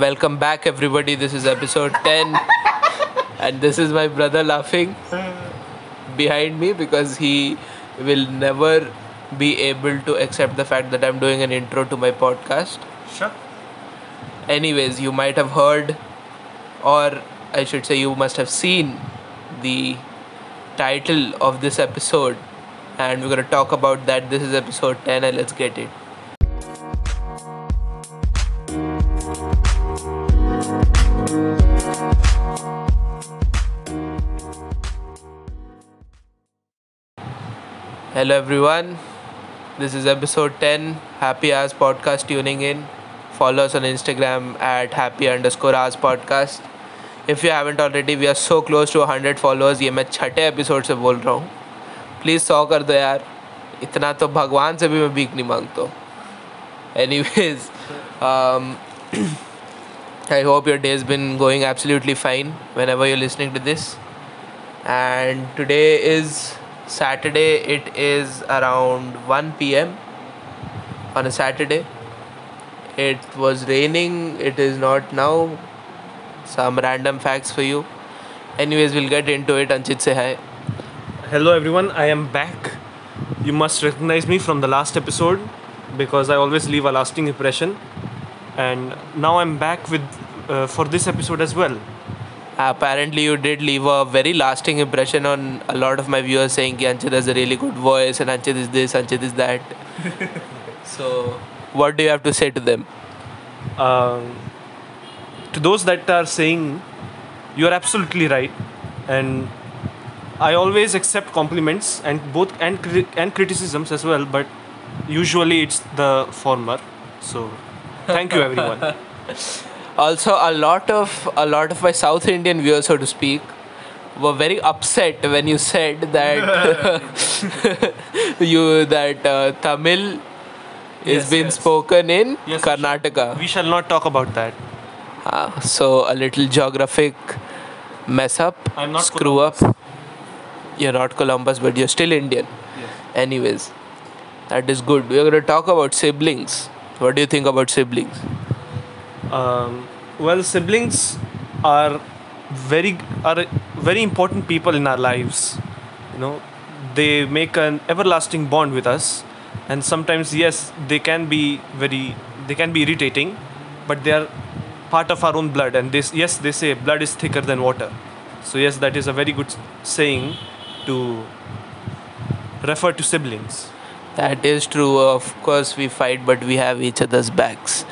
Welcome back, everybody. This is episode 10, and this is my brother laughing behind me because he will never be able to accept the fact that I'm doing an intro to my podcast. Sure. Anyways, you might have heard, or I should say, you must have seen the title of this episode, and we're gonna talk about that. This is episode 10, and let's get it. Hello everyone. This is episode 10. Happy Hours Podcast tuning in. Follow us on Instagram at happy underscore hours podcast. If you haven't already, we are so close to 100 followers. ये मैं छठे episode से बोल रहा हूँ please सौ कर दो यार इतना तो भगवान से भी मैं भीख नहीं मांगता anyways I hope your day is been going absolutely fine whenever you listening to this and today is Saturday, it is around 1 pm on a Saturday. It was raining, it is not now. Some random facts for you. Anyways, we'll get into it. Anchit, say hi. Hello, everyone. I am back. You must recognize me from the last episode because I always leave a lasting impression. And now I'm back with uh, for this episode as well. Apparently, you did leave a very lasting impression on a lot of my viewers saying that Anchit has a really good voice and Anchit is this, Anchit is that. so, what do you have to say to them? Um, to those that are saying you are absolutely right, and I always accept compliments and both and cri- and criticisms as well, but usually it's the former. So, thank you, everyone. also a lot of a lot of my south indian viewers so to speak were very upset when you said that you that uh, tamil is Yes, being yes. spoken in Yes, karnataka. we shall not talk about that. Uh, so a little geographic mess up. I'm not screw up. You're not columbus but you're still indian. Anyways that is good. We're going to talk about siblings. What do you think about siblings Um, well, siblings are very are very important people in our lives. You know, they make an everlasting bond with us, and sometimes yes, they can be very they can be irritating, but they are part of our own blood. And this yes, they say blood is thicker than water. So yes, that is a very good saying to refer to siblings. That is true. Of course, we fight, but we have each other's backs.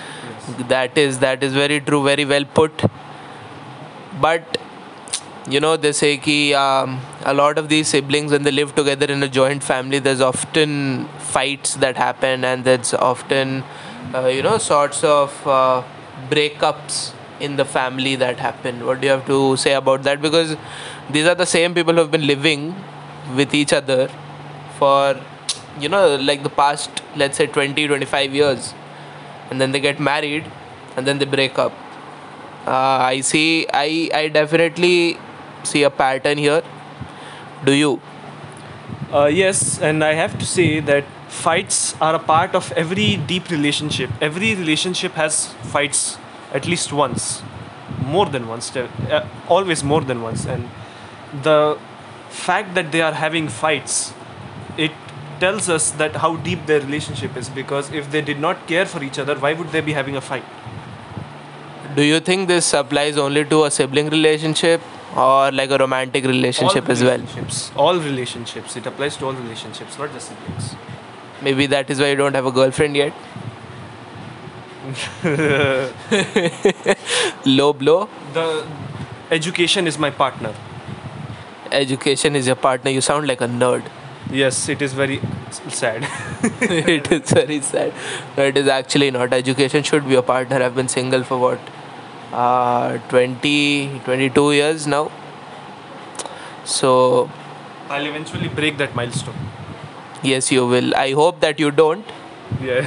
That is that is very true. Very well put. But you know, they say कि um, a lot of these siblings, when they live together in a joint family, there's often fights that happen, and there's often uh, you know sorts of uh, breakups in the family that happen. What do you have to say about that? Because these are the same people who have been living with each other for you know like the past let's say 20 25 years and then they get married and then they break up uh, i see i i definitely see a pattern here do you Uh, yes, and I have to say that fights are a part of every deep relationship. Every relationship has fights at least once, more than once, uh, always more than once. And the fact that they are having fights, it tells us that how deep their relationship is. Because if they did not care for each other, why would they be having a fight? do you think this applies only to a sibling relationship or like a romantic relationship as well relationships, All relationships. It applies to all relationships, not just siblings. maybe that is why you don't have a girlfriend yet low blow The education is my partner. education is your partner you sound like a nerd Yes, it is very sad. it is very sad. No, it is actually not. Education should be a partner. I've been single for what? Uh, 20, 22 years now. So, I'll eventually break that milestone. yes, you will. I hope that you don't. Yeah.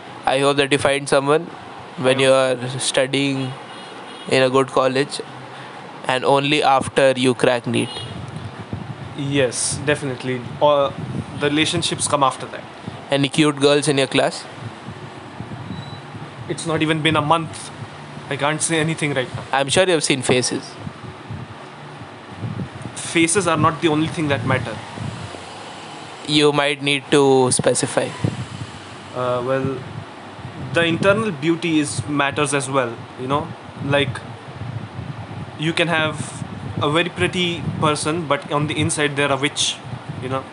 I hope that you find someone when you are studying in a good college and only after you crack NEET. Yes, definitely. Or the relationships come after that. Any cute girls in your class? It's not even been a month I can't say anything right now. I'm sure you've seen faces. Faces are not the only thing that matter. You might need to specify. Uh, well, the internal beauty is matters as well. You know, like you can have a very pretty person, but on the inside they're a witch. You know.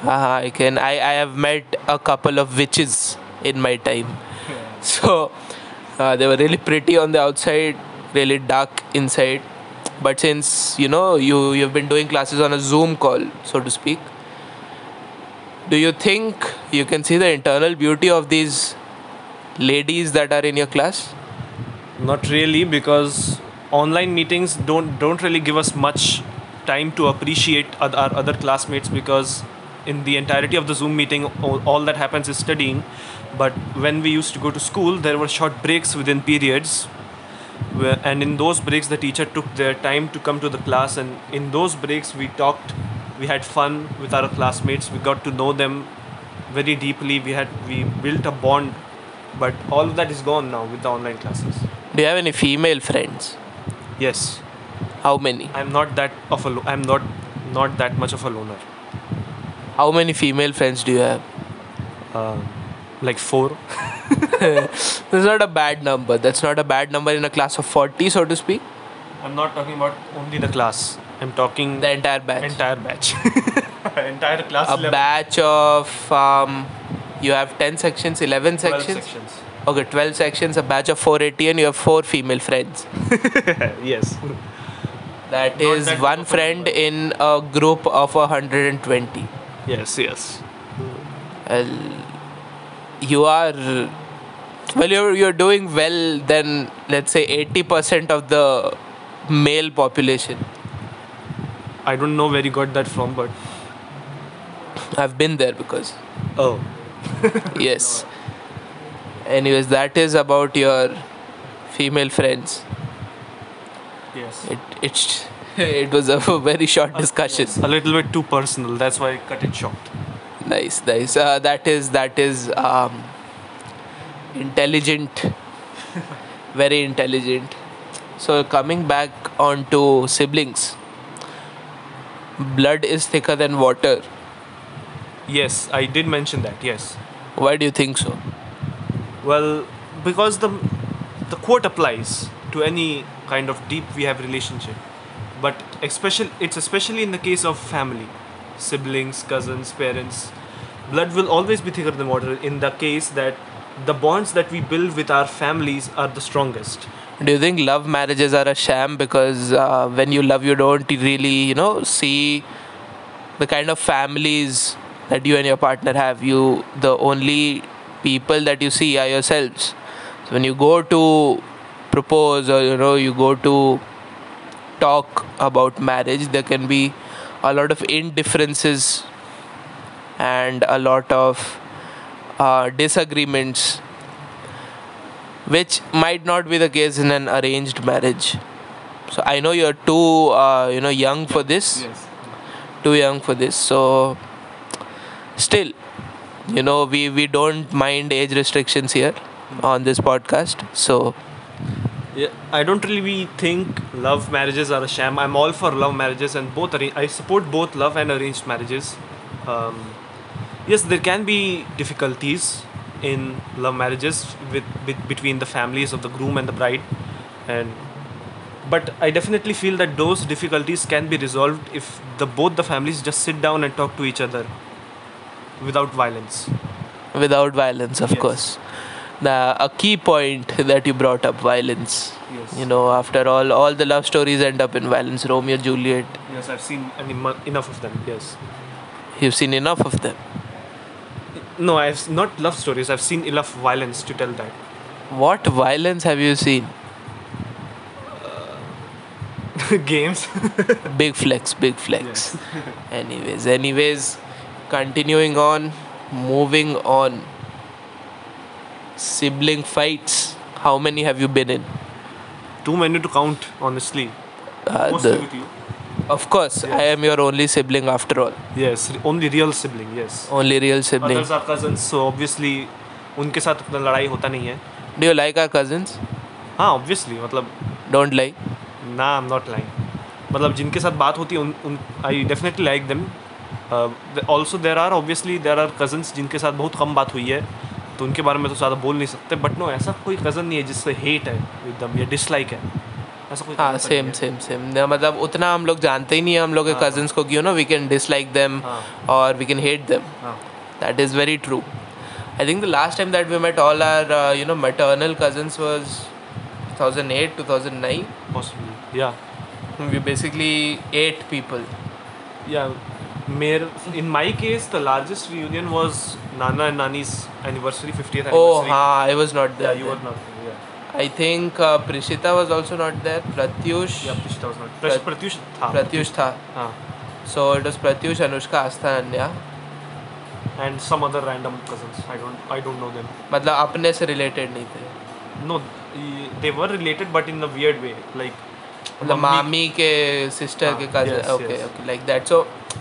Haha, I can. I, I have met a couple of witches in my time. So uh, they were really pretty on the outside, really dark inside. But since you know you you've been doing classes on a Zoom call, so to speak, do you think you can see the internal beauty of these ladies that are in your class? Not really, because online meetings don't don't really give us much time to appreciate our other classmates because in the entirety of the Zoom meeting, all, that happens is studying. But when we used to go to school, there were short breaks within periods, and in those breaks, the teacher took their time to come to the class, and in those breaks, we talked, we had fun with our classmates, we got to know them very deeply. We had we built a bond, but all of that is gone now with the online classes. Do you have any female friends? Yes, How many? I'm not that of a. Lo- I'm not not that much of a loner. How many female friends do you have? Um, like four. That's not a bad number. That's not a bad number in a class of 40, so to speak. I'm not talking about only the class. I'm talking The entire batch. entire batch. entire class. a 11, batch of um, you have 10 sections 11 12 sections sections. Okay 12 sections a batch of 480 and you have four female friends yes. that Not is that one much of a friend in a group of 120 Yes. Yes. well, you are well you're, you're doing well then let's say 80% of the male population I don't know where you got that from, but i've been there because oh, yes anyways that is about your female friends yes. It it's it was a very short discussion. A little bit too personal. That's why I cut it short. Nice, nice. Uh, that is that is um, intelligent, very intelligent. So coming back onto siblings, blood is thicker than water. Yes, I did mention that. Yes. Why do you think so? Well, because the the quote applies to any kind of deep we have relationship, but especially it's especially in the case of family, siblings, cousins, parents. Blood will always be thicker than water in the case that the bonds that we build with our families are the strongest. Do you think love marriages are a sham because uh, when you love, you don't really, you know, see the kind of families that you and your partner have? You, the only people that you see are yourselves. So when you go to propose or, you know, you go to talk about marriage, there can be a lot of indifferences and a lot of uh, disagreements which might not be the case in an arranged marriage. So i know you're too uh, you know young for this. Too young for this. So still you know we we don't mind age restrictions here on this podcast so Yeah, I don't really think love marriages are a sham. I'm all for love marriages and both. Arra- I support both love and arranged marriages. Um, yes, there can be difficulties in love marriages with, with between the families of the groom and the bride, and but I definitely feel that those difficulties can be resolved if the both the families just sit down and talk to each other without violence. without violence of Yes. course the, a key point that you brought up violence Yes. you know after all all the love stories end up in violence romeo juliet Yes, I've seen an emo- enough of them. Yes. you've seen enough of them No, I've not love stories. I've seen enough violence to tell that. what violence have you seen uh, Games. big flex big flex anyways anyways continuing on moving on sibling fights how many have you been in Too many to count, honestly. uh, the, of course yes. i am your only sibling after all Yes, only real sibling. Yes. only real sibling Others are cousins, so obviously उनके साथ उतना लड़ाई होता नहीं है. do you like our cousins हाँ obviously मतलब Don't lie. ना आई एम नॉट लाइंग मतलब जिनके साथ बात होती है उन उन I definitely like them also there are obviously there are cousins जिनके साथ बहुत कम बात हुई है तो उनके बारे में तो ज़्यादा बोल नहीं सकते बट नो ऐसा कोई कज़न नहीं है जिससे हेट है एकदम या डिसलाइक है ऐसा कोई हाँ सेम सेम सेम मतलब उतना हम लोग जानते ही नहीं है हम लोग के हाँ। कजन्स को कि you know we can dislike them हाँ। और वी कैन हेट देम हाँ That is very true. I think the last time that we met all our, uh, you know, maternal cousins was 2008, 2009. possibly yeah We basically eight people. yeah मेरे in my case the largest reunion was Nana and Nani's anniversary 50th Oh, anniversary हाँ, I was not there. yeah you were then. not there, yeah I think uh, Prishita was also not there. Pratyush. yeah Prishita was not Prat- Pratyush था Pratyush था. हाँ So it was Pratyush, Anushka, Astha, Anya. and some other random cousins I don't I don't know them मतलब अपने से related नहीं थे. no they were related but in a weird way like मतलब मामी के सिस्टर हाँ, के cousin. yes, okay, yes. okay, like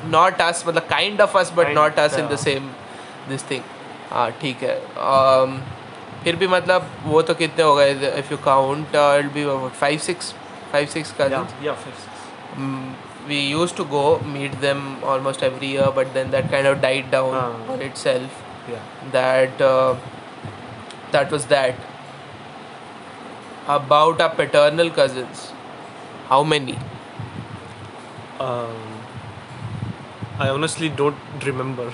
not us मतलब kind of us but not us in the same this thing हाँ ठीक है. Um, फिर भी मतलब वो तो कितने हो गए? If you count it be five six five six का we use to go meet them almost every year but then that kind of died down itself that that was that about a paternal cousins how many I honestly don't remember.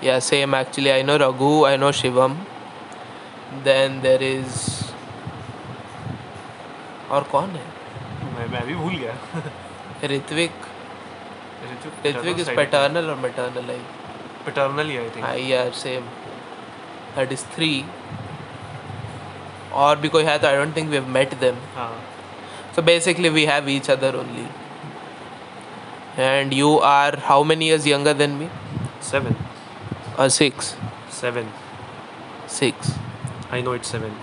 Yeah, same actually. I know Raghu, I know Shivam. Then there is. और कौन है? मैं मैं भी भूल गया। Ritwik. Ritwik is paternal और maternal I paternally I think हाँ यार सेम दैट इज़ थ्री और भी कोई है तो I don't think we have met them हाँ। So basically we have each other only And you are how many years younger than me? Seven. Or six? Seven. Six. I know it's seven.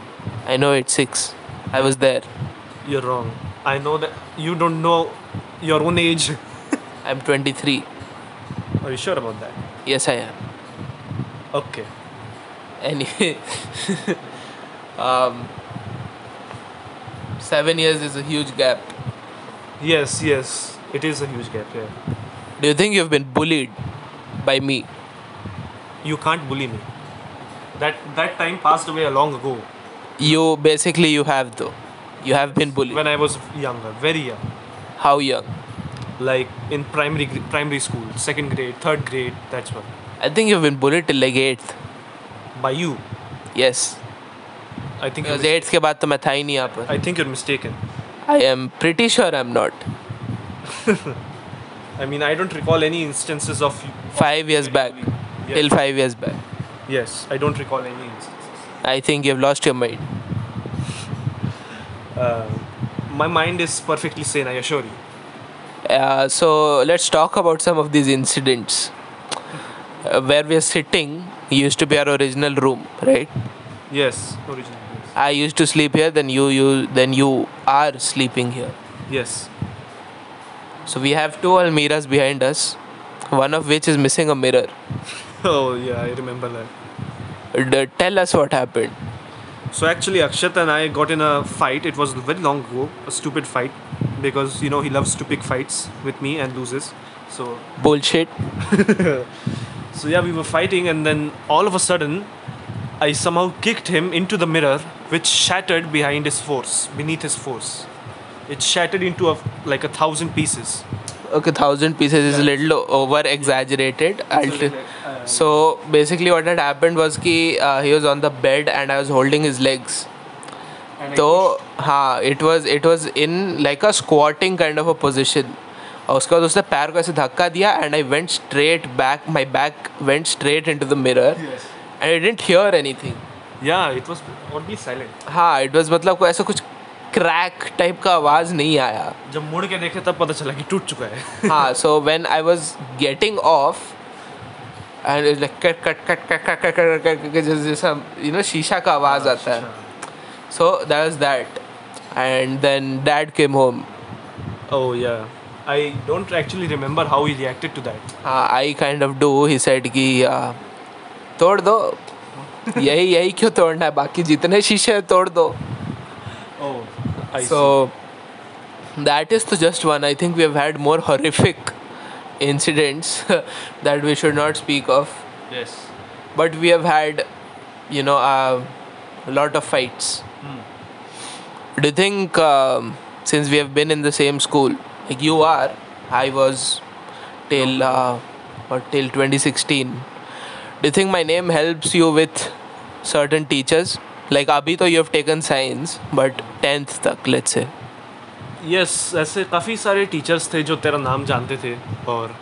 I know it's six. I was there. You're wrong. I know that you don't know your own age. I'm 23. Are you sure about that? Yes, I am. Okay. Anyway, um, seven years is a huge gap. Yes, yes. it is a huge gap yeah Do you think you've been bullied by me? you can't bully me that that time passed away a long ago You basically you have though. You have been bullied. when I was younger very young How young? like in primary gr- primary school second grade third grade that's what I think you've been bullied till like eighth. by you Yes. I think you're Because mis- eighth के बाद तो मैं था ही नहीं यहाँ पर. I think you're mistaken I am pretty sure I'm not. I mean I don't recall any instances of Five years back. Yes. Till five years back. yes I don't recall any instances I think you've lost your mind. uh, my mind is perfectly sane I assure you Uh, so let's talk about some of these incidents. Uh, where we are sitting used to be our original room, right? yes original yes. I used to sleep here, then you you then you are sleeping here. yes So we have two Almiras behind us, one of which is missing a mirror. oh yeah I remember that D- tell us what happened. So actually, Akshat and I got in a fight. It was very long ago, a stupid fight, because you know he loves to pick fights with me and loses. So Bullshit. so yeah, we were fighting, and then all of a sudden, I somehow kicked him into the mirror, which shattered behind his force, beneath his force It shattered into a like a thousand pieces. Okay, thousand pieces is a little over exaggerated. I'll t- so basically, what had happened was कि uh, he was on the bed and I was holding his legs. And I तो हाँ it was it was in like a squirting kind of a position और उसके बाद उसने पैर को ऐसे धक्का दिया and I went straight back my back went straight in to the mirror Yes. And I didn't hear anything Yeah, it was oddly silent. हाँ इट वाज मतलब कोई ऐसा कुछ क्रैक टाइप का आवाज़ नहीं आया। जब मुड़ के देखे तब पता चला कि टूट चुका है। हाँ so when I was getting off you know शीशा का आवाज़ आता है। So that that and then dad came home Oh yeah. हाँ, कि तोड़ दो। यही यही क्यों तोड़ना है? बाकी जितने शीशे हैं तोड़ दो. Oh. I so that is the just one. I think we have had more horrific incidents that we should not speak of. Yes. but we have had, you know, uh, a lot of fights. Do you think um, since we have been in the same school, like you are, I was till uh, or till 2016. Do you think my name helps you with certain teachers? Like abhi to you have taken science, but 10th tak, let's say. Yes ऐसे काफ़ी सारे teachers थे जो तेरा नाम जानते थे और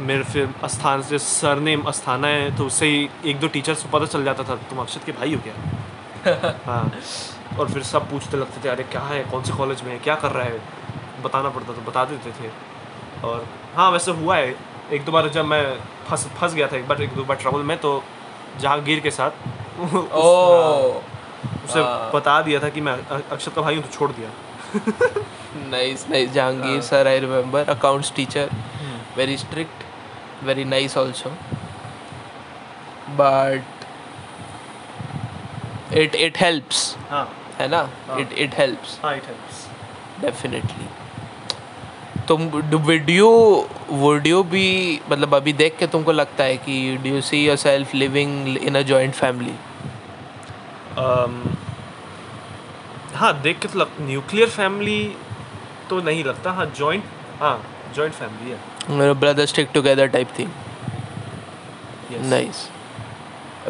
मेरे फिर अस्थान से सर नेम अस्थाना है तो उससे ही एक दो टीचर्स को पता चल जाता था तुम अक्षत के भाई हो क्या? हाँ और फिर सब पूछते लगते थे अरे क्या है? कौन से कॉलेज में है? क्या कर रहा है? बताना पड़ता था बता देते थे। और हाँ वैसे हुआ है एक दो बार जब मैं फंस फंस गया था एक बार एक दो बार ट्रबल में तो जहांगीर के साथ ओ। उसे बता दिया था कि मैं अक्षत का भाई हूँ तो छोड़ दिया। Nice nice Jahangir sir I remember accounts teacher very strict very nice also but it it helps है। ना? It it helps it helps definitely तो वुड यू भी मतलब अभी देख के तुमको लगता है कि do you see yourself living in a joint family Um, हाँ देख के तो लग न्यूक्लियर फैमिली तो नहीं लगता। हाँ जॉइंट हाँ जॉइंट फैमिली है। मेरे ब्रदर स्टिक टुगेदर टाइप थी nice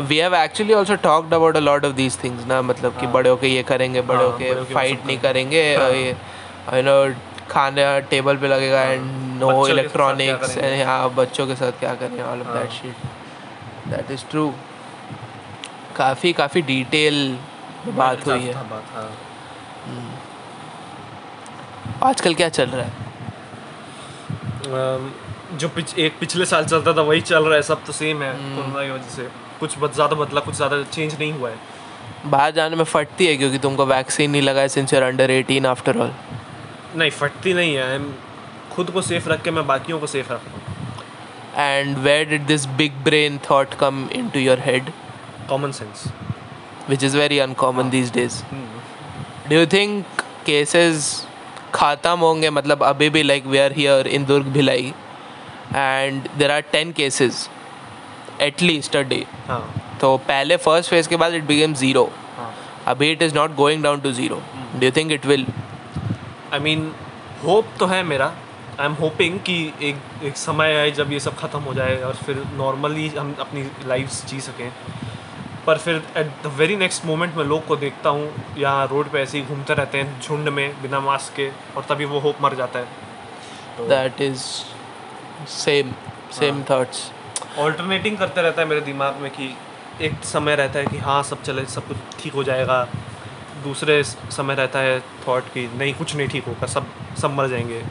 we have actually also talked about a lot of these things ना? मतलब कि हाँ। बड़े होके ये करेंगे बड़े हाँ, होके फाइट नहीं करेंगे। हाँ। यू नो खाने टेबल पे लगेगा एंड नो इलेक्ट्रॉनिक्स एंड हाँ बच्चों के साथ क्या करें all of that shit that is true काफ़ी काफ़ी डिटेल बात हुई है हाँ, बात हाँ। आजकल क्या चल रहा है? जो पिछ, एक पिछले साल चलता था वही चल रहा है सब तो सेम है हम्म। कोरोना की वजह से। कुछ ज़्यादा बदला कुछ ज़्यादा चेंज नहीं हुआ है। बाहर जाने में फटती है क्योंकि तुमको वैक्सीन नहीं लगा है since you're under 18 after all नहीं फटती नहीं है। खुद को सेफ़ रख के मैं बाकियों को सेफ़ रखता हूँ। And where did this big brain thought come into your head? Common sense which is very uncommon these days do you think cases खत्म होंगे मतलब अभी भी like we are here in Durg Bhilai and there are 10 cases at least a day हाँ तो पहले first phase के बाद it became zero हाँ अभी it is not going down to zero do you think it will I mean hope तो है मेरा आई एम होपिंग कि एक एक समय आए जब ये सब ख़त्म हो जाए और फिर नॉर्मली हम अपनी लाइफ जी सकें पर फिर at the very next moment मैं लोग को देखता हूँ यहाँ रोड पे ऐसे ही घूमते रहते हैं झुंड में बिना मास्क के और तभी वो होप मर जाता है। दैट इज़ सेम हाँ. thoughts. ऑल्टरनेटिंग करते रहता है मेरे दिमाग में कि एक समय रहता है कि हाँ सब चले सब कुछ ठीक हो जाएगा। दूसरे समय रहता है थॉट कि नहीं कुछ नहीं ठीक होगा सब सब मर जाएँगे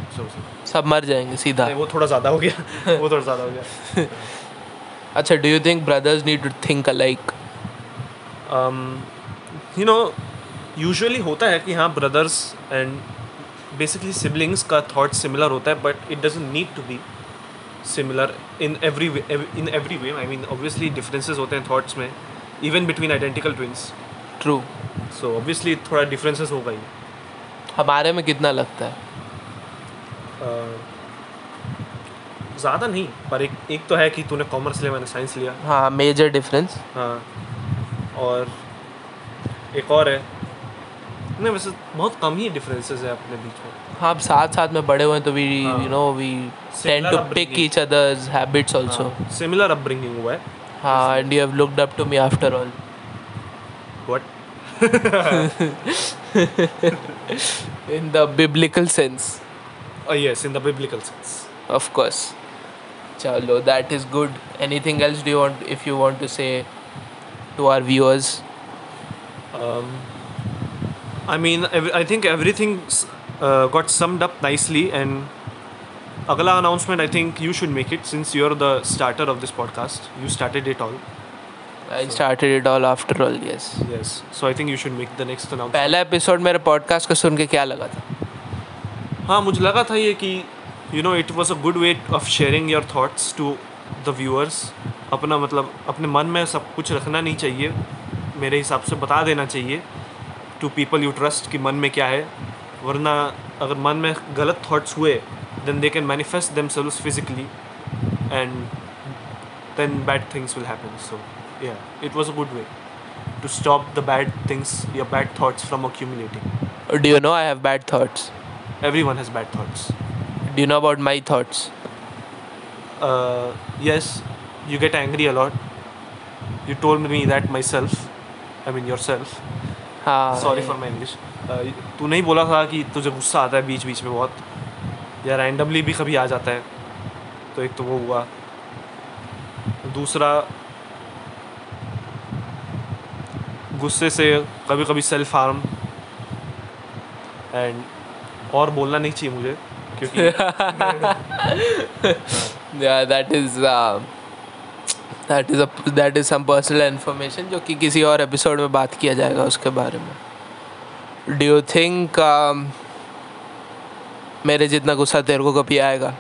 सब मर जाएँगे सीधा। वो थोड़ा ज़्यादा हो गया वो थोड़ा ज़्यादा हो गया। अच्छा do you think brothers need to think alike? You know usually होता है कि हाँ ब्रदर्स एंड बेसिकली सिबलिंग्स का थॉट सिमिलर होता है but it doesn't need to be similar in every in every way I mean obviously differences होते हैं thoughts में even between identical twins true so obviously थोड़ा डिफरेंसेस होगा ही। हमारे में कितना लगता है? Uh, ज़्यादा नहीं पर एक एक तो है कि तूने कॉमर्स लिया मैंने साइंस लिया। हाँ मेजर डिफरेंस हाँ। और एक और है। नहीं वैसे बहुत कम ही डिफरेंसेस है अपने बीच में। हाँ अब साथ साथ में बड़े हुए हैं तो we. You know we tend to pick each other's habits also similar upbringing हुआ है। हाँ and you have looked up to me after all what in the biblical sense yes in the biblical sense of course चलो that is good anything else do you want if you want to say to our viewers I mean, ev- I think everything uh, got summed up nicely. And Agala announcement, I think you should make it since you're the starter of this podcast. You started it all. I started it all after all yes Yes. So I think you should make the next announcement. पहला episode मेरे podcast का सुन के क्या लगा था हाँ मुझे लगा था ये कि you know it was a good way of sharing your thoughts to the viewers अपना मतलब अपने मन में सब कुछ रखना नहीं चाहिए। मेरे हिसाब से बता देना चाहिए टू पीपल यू ट्रस्ट कि मन में क्या है। वरना अगर मन में गलत थॉट्स हुए then they can manifest themselves physically and then bad things will happen so या it was a good way to stop the bad things या bad thoughts from accumulating. Do you know I have bad thoughts? everyone has bad thoughts. Do you know about my thoughts? uh, yes you get angry a lot. You told me that myself i mean yourself. हाँ sorry for my English तू नहीं बोला था कि तुझे गुस्सा आता है बीच बीच में बहुत। या रैंडमली भी कभी आ जाता है। तो एक तो वो हुआ। दूसरा गुस्से से कभी कभी सेल्फ हार्म एंड और बोलना नहीं चाहिए मुझे क्योंकि yeah that is is that is a that is some personal information जो कि किसी और एपिसोड में बात किया जाएगा उसके बारे में। डू यू थिंक मेरे जितना गुस्सा तेरे को कभी आएगा?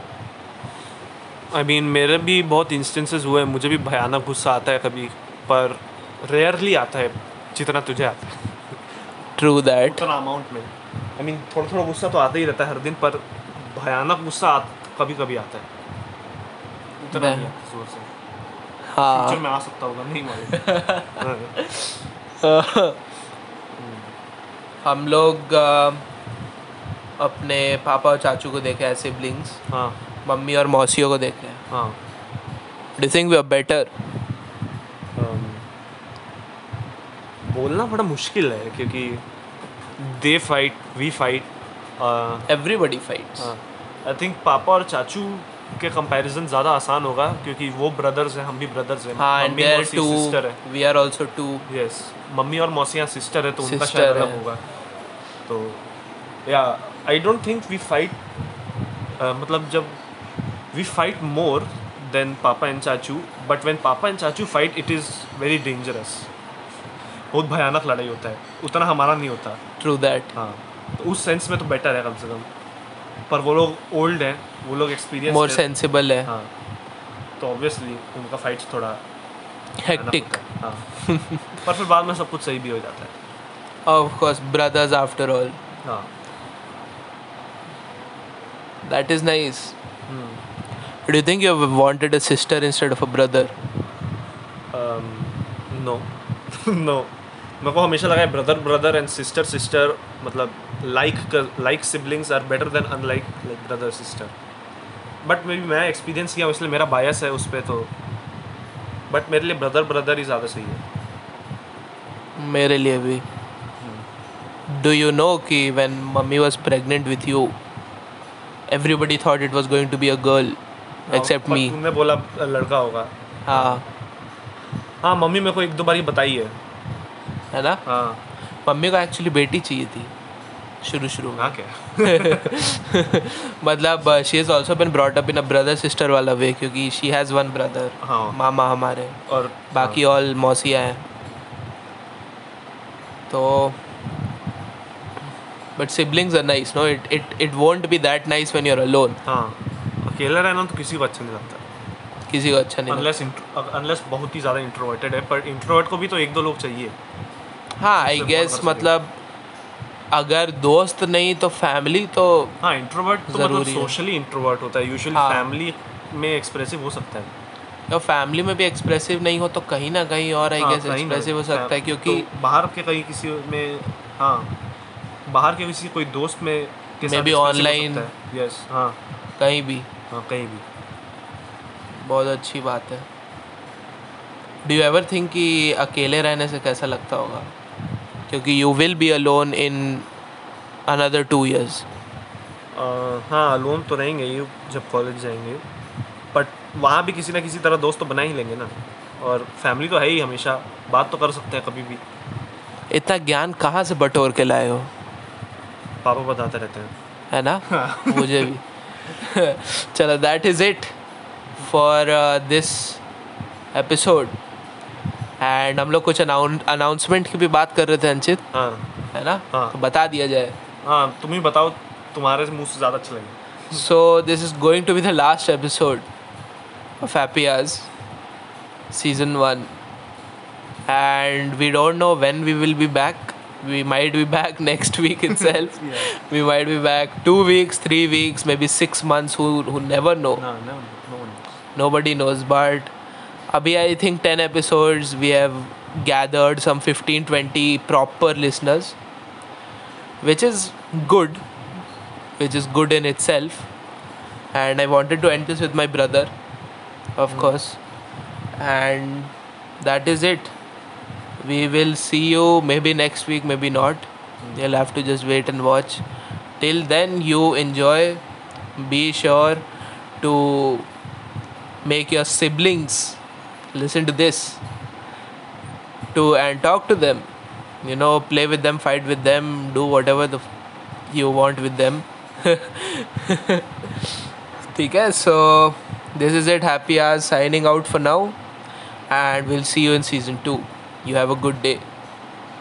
आई I मीन mean, मेरे भी बहुत इंस्टेंसेस हुए हैं मुझे भी भयानक गुस्सा आता है कभी पर रेयरली आता है जितना तुझे आता है। ट्रू दैट उतना अमाउंट में। आई मीन थोड़ा थोड़ा गुस्सा तो आता ही रहता है हर दिन पर भयानक गुस्सा कभी कभी आता है। उतना मैं- नहीं आता ज़ोर से। हाँ फ्यूचर में आ सकता होगा नहीं मालूम हम लोग अपने पापा और चाचू को देखे हैं सिबलिंग्स हाँ. मम्मी और मौसियों को देखे हैं. हाँ. Do think we are better बोलना बड़ा मुश्किल है क्योंकि they fight we fight everybody fight I think papa और चाचू के कंपैरिजन ज़्यादा आसान होगा क्योंकि वो ब्रदर्स हैं हम भी ब्रदर्स हैं। हाँ and mummy they're two sister है। We are also two yes mummy और मौसियाँ सिस्टर है तो उनका शायद अलग होगा। तो या I don't think we fight मतलब जब we fight more than papa and चाचू बट व्हेन पापा एंड चाचू fight it is very dangerous बहुत भयानक लड़ाई होता है। उतना हमारा नहीं होता। ट्रू दैट हाँ तो उस सेंस में तो बेटर है कम से कम। पर वो लोग ओल्ड हैं वो लोग एक्सपीरियंस मोर सेंसिबल है। हाँ। तो ऑब्वियसली उनका फाइट्स थोड़ा हेक्टिक हाँ। पर फिर बाद में सब कुछ सही भी हो जाता है। Of course brothers after all हाँ। That is nice do you think you have wanted a sister instead of a brother no no मेरे को हमेशा लगा है brother brother and sister sister मतलब like like siblings are better than unlike like brother sister but maybe मैं experience किया हूँ, इसलिए मेरा बायस है उस पर तो। बट मेरे लिए ब्रदर ब्रदर ही ज़्यादा सही है। मेरे लिए भी। डू यू नो कि when mummy was pregnant with you everybody thought it was going to be a girl except me तुमने बोला लड़का होगा। हाँ। हाँ मम्मी मेरे को एक दो बार ही बताई है। है ना? हाँ। मम्मी को एक्चुअली बेटी चाहिए थी शुरू शुरू में। हाँ क्या? मतलब she is also been brought up in a brother sister वाला वे क्योंकि शी हैज़ वन ब्रदर हाँ। मामा हमारे। और बाकी ऑल मौसियाँ हैं तो but siblings are nice no it it it won't be that nice when you are alone हाँ। अकेला रहना तो किसी को अच्छा नहीं लगता। किसी को अच्छा नहीं अनलेस अनलेस बहुत ही ज़्यादा इंट्रोवर्टेड है पर इंट्रोवर्ट को भी तो एक दो लोग चाहिए। हाँ आई गेस मतलब अगर दोस्त नहीं तो फैमिली तो हाँ इंट्रोवर्ट तो मतलब ज़रूरी। सोशली इंट्रोवर्ट होता है। यूजुअली हाँ। फैमिली में एक्सप्रेसिव हो सकता है। तो फैमिली में भी एक्सप्रेसिव नहीं हो तो कहीं ना कहीं और आई गेस एक्सप्रेसिव हो सकता है तो क्योंकि बाहर के कहीं किसी में हाँ बाहर के किसी कोई दोस्त में online। सकता है। यस हाँ। कहीं भी। हाँ कहीं भी। बहुत अच्छी बात है। डू यू एवर थिंक कि अकेले रहने से कैसा लगता होगा? क्योंकि you will be alone in another two years हाँ लोन तो रहेंगे ही जब कॉलेज जाएँगे। बट वहाँ भी किसी ना किसी तरह दोस्त तो बना ही लेंगे ना। और फैमिली तो है ही हमेशा बात तो कर सकते हैं कभी भी। इतना ज्ञान कहाँ से बटोर के लाए हो? पापा बताते रहते हैं। है ना? मुझे भी। चलो that is it for this episode and हम लोग कुछ अनाउंसमेंट की भी बात कर रहे थे अंचित हाँ है ना हाँ। तो बता दिया जाए हाँ तुम ही बताओ तुम्हारे मुँह से ज़्यादा अच्छा लगे So this is going to be the last episode of Happy Hours, season one, and we don't know when we will be back. we might be back next week itself Yeah. we might be back two weeks three weeks maybe six months who who never know No, no, no one. knows. nobody knows but abhi i think 10 episodes we have gathered some 15 20 proper listeners which is good which is good in itself. And i wanted to end this with my brother of hmm. course. And that is it. We will see you maybe next week maybe not. Hmm. You'll have to just wait and watch. Till then you enjoy. Be sure to make your siblings listen to this to and talk to them you know play with them fight with them do whatever the f- you want with them. okay so this is it. Happy hours. Signing out for now. And we'll see you in season 2 you have a good day.